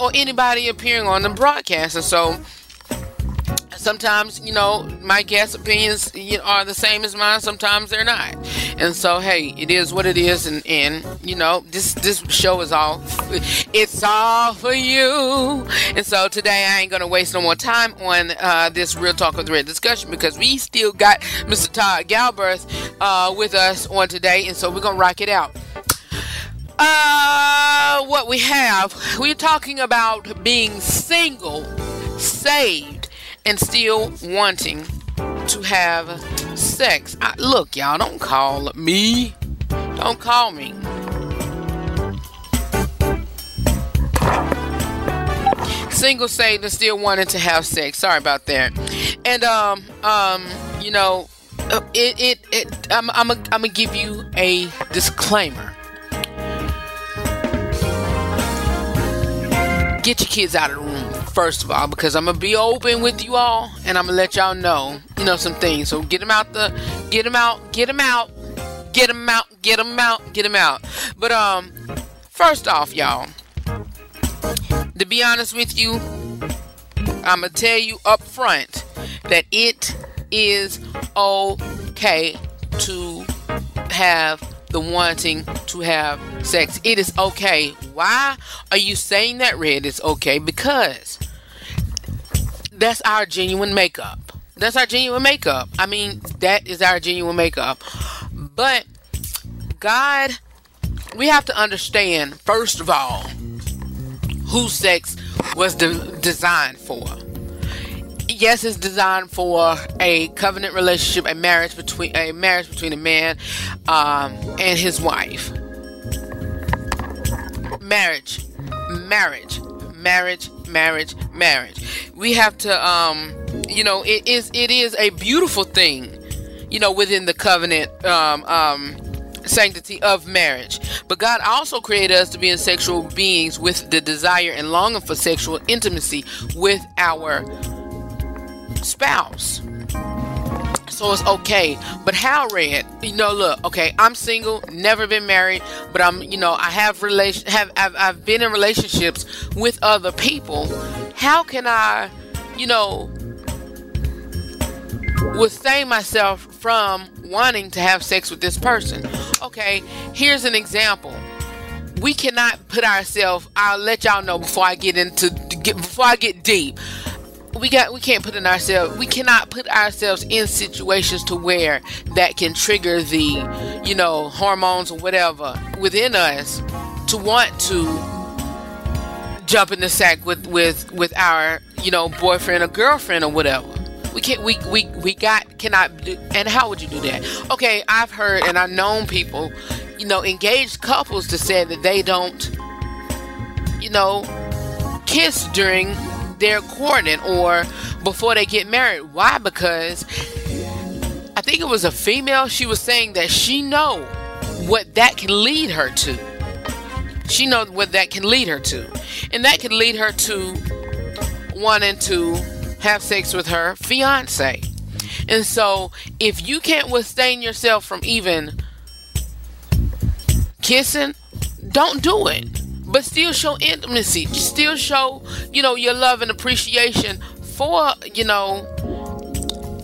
or anybody appearing on the broadcast. And so, sometimes you know my guest opinions you are the same as mine. Sometimes they're not. And so hey it is what it is. And, and you know this this show is all it's all for you. And so today i ain't gonna waste no more time on uh, this real talk with Redd discussion because we still got mr todd galbraith uh, with us on today. And so we're gonna rock it out. Uh, what we have, we're talking about being single, saved, and still wanting to have sex. I, look, y'all, don't call me. Don't call me. Single, saved, and still wanting to have sex. Sorry about that. And um, um, you know, uh, it, it, it I'm, I'm, a, I'm gonna give you a disclaimer. get your kids out of the room first of all because i'm gonna be open with you all and i'm gonna let y'all know you know some things so get them out the get them out get them out get them out get them out get them out but um first off y'all to be honest with you i'm gonna tell you up front that it is okay to have the wanting to have sex. It is okay. Why are you saying that, Redd? It's okay because that's our genuine makeup. That's our genuine makeup. I mean, that is our genuine makeup. But God, we have to understand, first of all, who sex was de- designed for yes, it's designed for a covenant relationship, a marriage between a marriage between a man um, and his wife. Marriage, marriage, marriage, marriage, marriage. We have to, um, you know, it is it is a beautiful thing, you know, within the covenant. Um, um, sanctity of marriage. But God also created us to be in sexual beings with the desire and longing for sexual intimacy with our spouse. So it's okay. But how Redd? You know, look, okay, I'm single, never been married, but I'm, you know, I have relation have I've, I've been in relationships with other people. How can I, you know, withstand myself from wanting to have sex with this person? Okay, here's an example. We cannot put ourselves. I'll let y'all know before I get into get before I get deep we got we can't put in ourselves we cannot put ourselves in situations to where that can trigger the you know hormones or whatever within us to want to jump in the sack with with with our you know boyfriend or girlfriend or whatever. We can't. We we we got cannot. Do, and how would you do that? Okay, I've heard and I've known people, you know, engaged couples to say that they don't, you know, kiss during their courting or before they get married. Why? Because I think it was a female. She was saying that she know what that can lead her to. She know what that can lead her to, and that can lead her to wanting to have sex with her fiance. And so, if you can't withstand yourself from even kissing, don't do it. But still show intimacy. Still show, you know, your love and appreciation for, you know,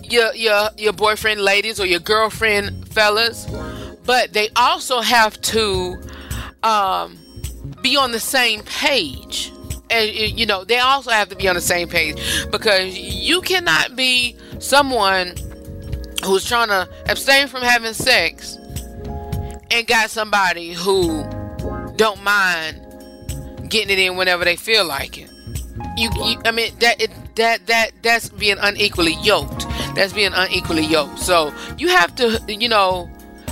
your your your boyfriend ladies or your girlfriend fellas. But they also have to um, be on the same page and you know they also have to be on the same page because you cannot be someone who's trying to abstain from having sex and got somebody who don't mind getting it in whenever they feel like it you, you i mean that it, that that that's being unequally yoked that's being unequally yoked so you have to you know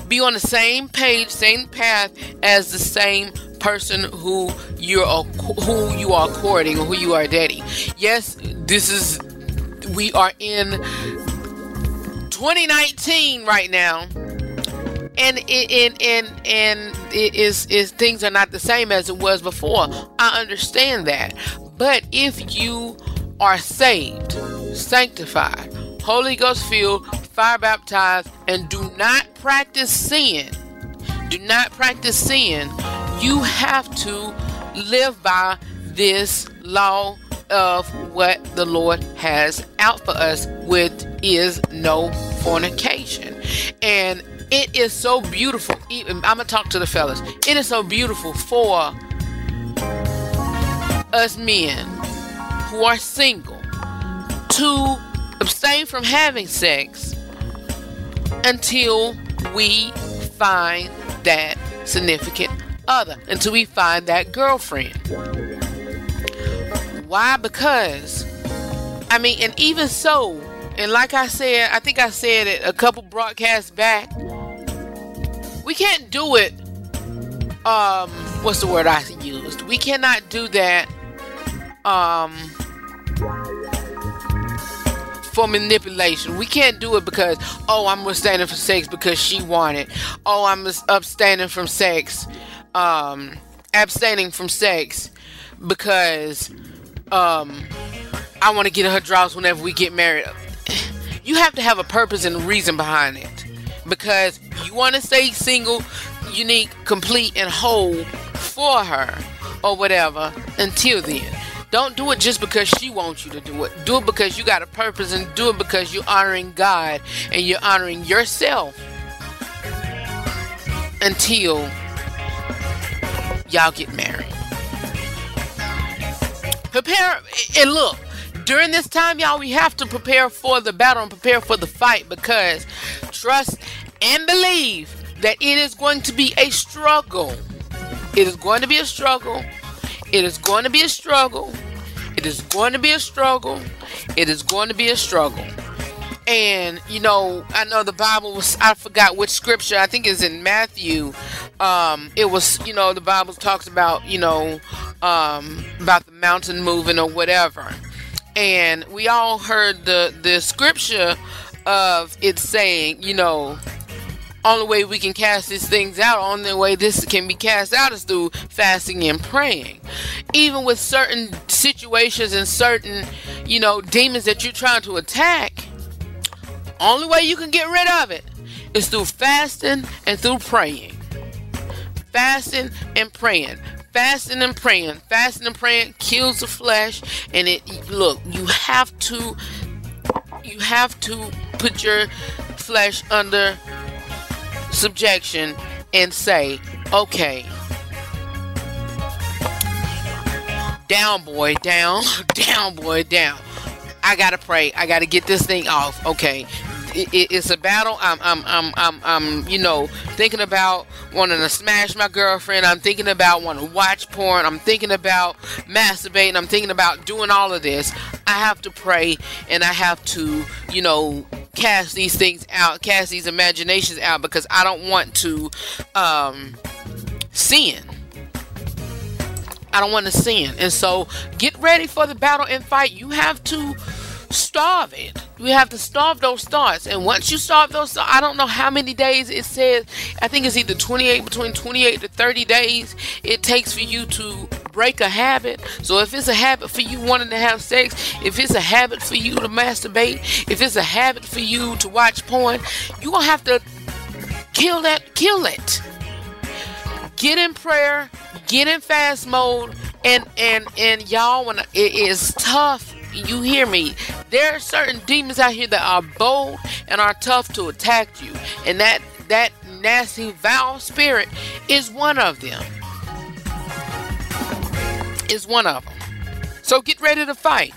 be on the same page same path as the same person who you're who you are courting or who you are dating. Yes, this is we are in 2019 right now. And and and and it is is things are not the same as it was before. I understand that. But if you are saved, sanctified, Holy Ghost filled, fire baptized, and do not practice sin, do not practice sin, you have to live by this law of what the Lord has out for us, which is no fornication. And it is so beautiful. Even I'm gonna talk to the fellas. It is so beautiful for us men who are single to abstain from having sex until we find that significant other until we find that girlfriend. Why? Because, I mean, and even so, and like I said, I think I said it a couple broadcasts back, we can't do it. Um, what's the word I used? We cannot do that. Um, for manipulation. We can't do it because, oh, I'm abstaining from sex because she wanted. Oh, I'm abstaining from sex um, abstaining from sex because um, I want to get in her drawers whenever we get married. You have to have a purpose and a reason behind it because you want to stay single, unique, complete, and whole for her or whatever until then. Don't do it just because she wants you to do it. Do it because you got a purpose and do it because you're honoring God and you're honoring yourself until y'all get married. Prepare and look, during this time, y'all, we have to prepare for the battle and prepare for the fight because trust and believe that it is going to be a struggle. It is going to be a struggle. It is going to be a struggle. It is going to be a struggle. It is going to be a struggle. And you know, I know the Bible was I forgot which scripture, I think it's in Matthew. Um, it was, you know, the Bible talks about, you know, um, about the mountain moving or whatever. And we all heard the the scripture of it saying, you know, only way we can cast these things out, only way this can be cast out is through fasting and praying. Even with certain situations and certain, you know, demons that you're trying to attack, only way you can get rid of it is through fasting and through praying. Fasting and praying. Fasting and praying. Fasting and praying kills the flesh. And it look, you have to you have to put your flesh under subjection and say, okay, down, boy, down, down, boy, down. I gotta pray. I gotta get this thing off. Okay, it, it, it's a battle. I'm, I'm, I'm, I'm, I'm, you know, thinking about wanting to smash my girlfriend. I'm thinking about wanting to watch porn. I'm thinking about masturbating. I'm thinking about doing all of this. I have to pray and I have to, you know, cast these things out, cast these imaginations out because I don't want to um, sin. I don't want to sin. And so get ready for the battle and fight. You have to starve it. You have to starve those thoughts. And once you starve those I don't know how many days it says. I think it's either 28, between 28 to 30 days it takes for you to break a habit. So if it's a habit for you wanting to have sex, if it's a habit for you to masturbate, if it's a habit for you to watch porn, you're going to have to kill that, kill it. Get in prayer, get in fast mode, and and and y'all when it is tough you hear me there are certain demons out here that are bold and are tough to attack you and that that nasty foul spirit is one of them is one of them so get ready to fight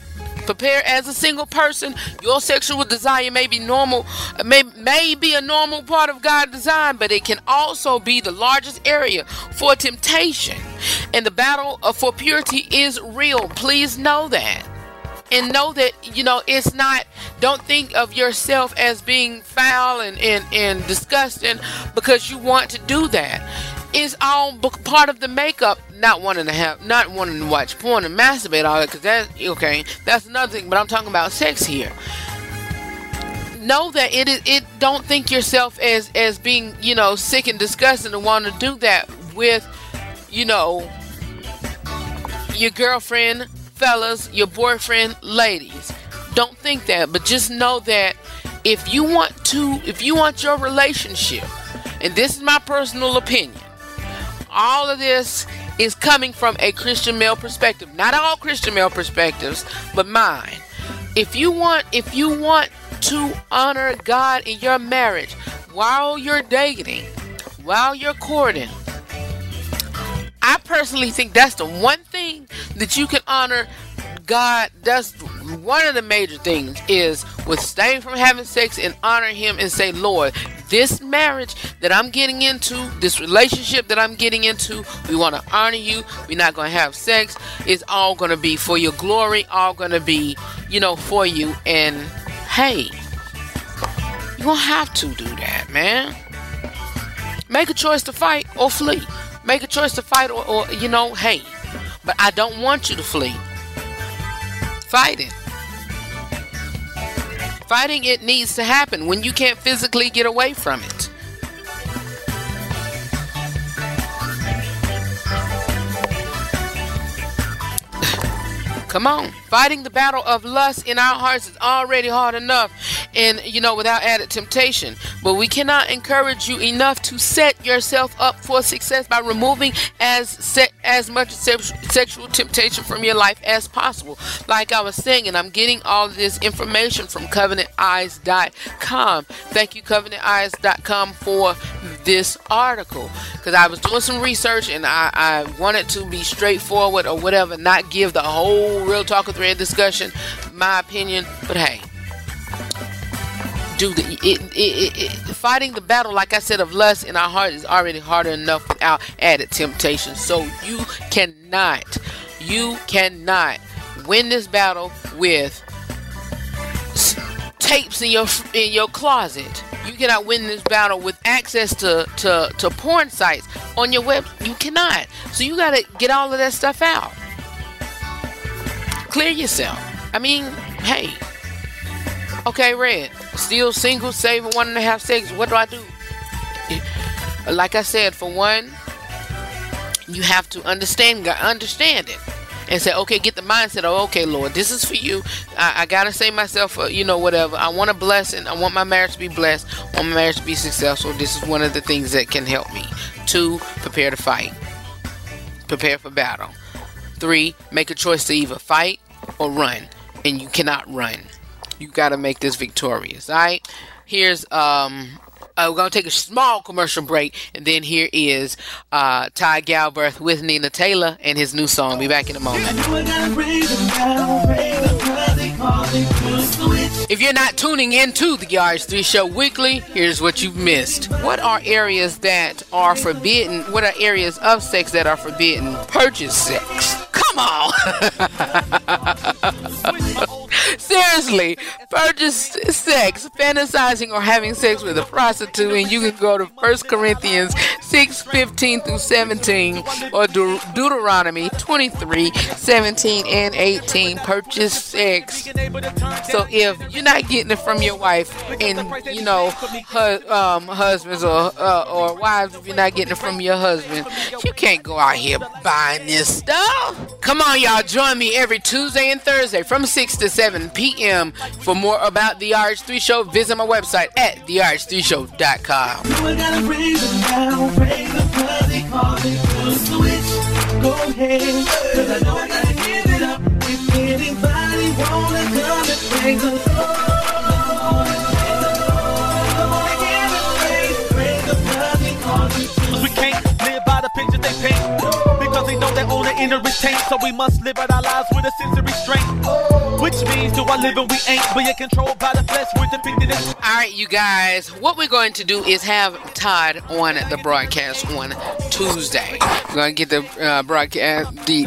prepare as a single person. Your sexual desire may be normal, may, may be a normal part of God's design, but it can also be the largest area for temptation. And the battle uh, for purity is real. Please know that. And know that, you know, it's not, don't think of yourself as being foul and, and, and disgusting because you want to do that is all part of the makeup. Not wanting to have, not wanting to watch porn and masturbate all that, because that okay, that's another thing. But I'm talking about sex here. Know that it is. It don't think yourself as as being you know sick and disgusting and want to do that with, you know, your girlfriend, fellas, your boyfriend, ladies. Don't think that, but just know that if you want to, if you want your relationship, and this is my personal opinion all of this is coming from a Christian male perspective. Not all Christian male perspectives, but mine. If you want if you want to honor God in your marriage while you're dating, while you're courting, I personally think that's the one thing that you can honor God. That's one of the major things is with staying from having sex and honor Him and say, Lord, this marriage that I'm getting into, this relationship that I'm getting into, we want to honor you. We're not going to have sex. It's all going to be for your glory, all going to be, you know, for you. And hey, you don't have to do that, man. Make a choice to fight or flee. Make a choice to fight or, or you know, hey, but I don't want you to flee. Fight it. Fighting it needs to happen when you can't physically get away from it. Come on. Fighting the battle of lust in our hearts is already hard enough and you know without added temptation. But we cannot encourage you enough to set yourself up for success by removing as as much sexual temptation from your life as possible. Like I was saying, and I'm getting all this information from covenanteyes.com. Thank you covenanteyes.com for this article because I was doing some research and I, I wanted to be straightforward or whatever, not give the whole real talk of thread discussion, my opinion. But hey, do the it, it, it, fighting the battle, like I said, of lust in our heart is already harder enough without added temptation. So you cannot, you cannot win this battle with tapes in your in your closet. You cannot win this battle with access to, to, to porn sites on your web. You cannot. So you got to get all of that stuff out. Clear yourself. I mean, hey. Okay, Redd. Still single, saving one and a half seconds. What do I do? Like I said, for one, you have to understand understand it and say, okay, get the mindset of, okay, Lord, this is for you. I, I gotta say myself, uh, you know, whatever. I want a blessing. I want my marriage to be blessed. I want my marriage to be successful. This is one of the things that can help me. Two, prepare to fight. Prepare for battle. Three, make a choice to either fight or run, and you cannot run. You gotta make this victorious. All right. Here's um uh, we're gonna take a small commercial break, and then here is uh, Ty Galbraith with Nina Taylor and his new song. Be back in a moment. If you're not tuning into the RH3 Show weekly, here's what you've missed. What are areas that are forbidden? What are areas of sex that are forbidden? Purchase sex. Come on. Seriously, purchase sex, fantasizing or having sex with a prostitute, and you can go to 1 Corinthians 6 15 through 17 or De- Deuteronomy 23 17 and 18. Purchase sex. So if you're not getting it from your wife, and you know, her, um, husbands or uh, or wives, if you're not getting it from your husband, you can't go out here buying this stuff. Come on, y'all, join me every Tuesday and Thursday from 6 to 7 p.m. For more about the RH3 Show, visit my website at therh3show.com. know they own the inner restraint. So we must live out our lives with a sense of restraint. Which means do I live and we ain't, but you're controlled by the flesh. We're depicted as All right, you guys, what we're going to do is have Todd on the broadcast on Tuesday. We're going to get the uh, broadcast, the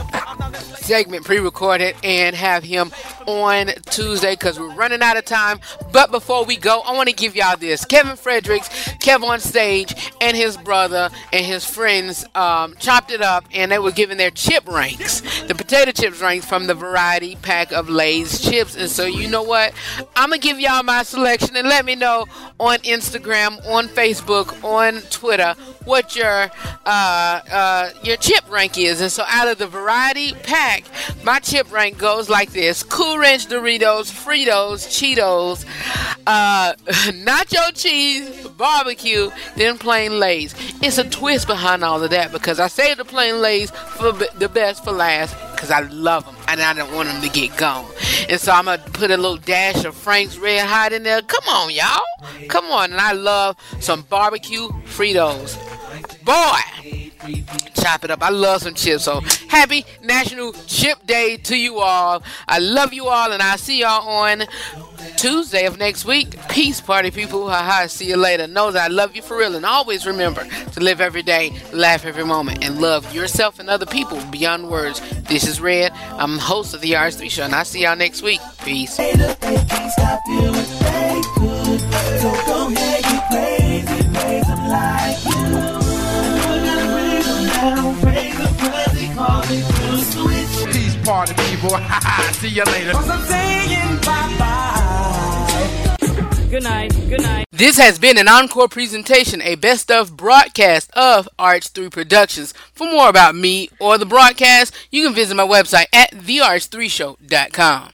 segment pre-recorded and have him on Tuesday because we're running out of time. But before we go, I want to give y'all this. Kevin Fredericks, Kev on stage, and his brother and his friends um, chopped it up and they were giving their chip ranks. The potato chips ranks from the variety pack of Lay's chips. And so you know what? I'm going to give y'all my selection and let me know on Instagram, on Facebook, on Twitter what your uh, uh, your chip rank is. And so out of the variety pack, my chip rank goes like this: Cool Ranch Doritos, Fritos, Cheetos, uh, Nacho Cheese, Barbecue, then plain Lay's. It's a twist behind all of that because I saved the plain Lay's for b- the best for last because I love them and I don't want them to get gone. And so I'm gonna put a little dash of Frank's Red Hot in there. Come on, y'all. Come on. And I love some barbecue Fritos. Boy, chop it up. I love some chips. So happy National Chip Day to you all. I love you all, and I'll see y'all on Tuesday of next week. Peace, party people. Haha. See you later. Know that I love you for real, and always remember to live every day, laugh every moment, and love yourself and other people beyond words. This is Redd. I'm host of the RH3 Show, and I'll see y'all next week. Peace. Switch. Peace party people. See you later. Cause I'm saying bye-bye. Good night. Good night. This has been an encore presentation, a best of broadcast of RH3 Productions. For more about me or the broadcast, you can visit my website at therh3show.com.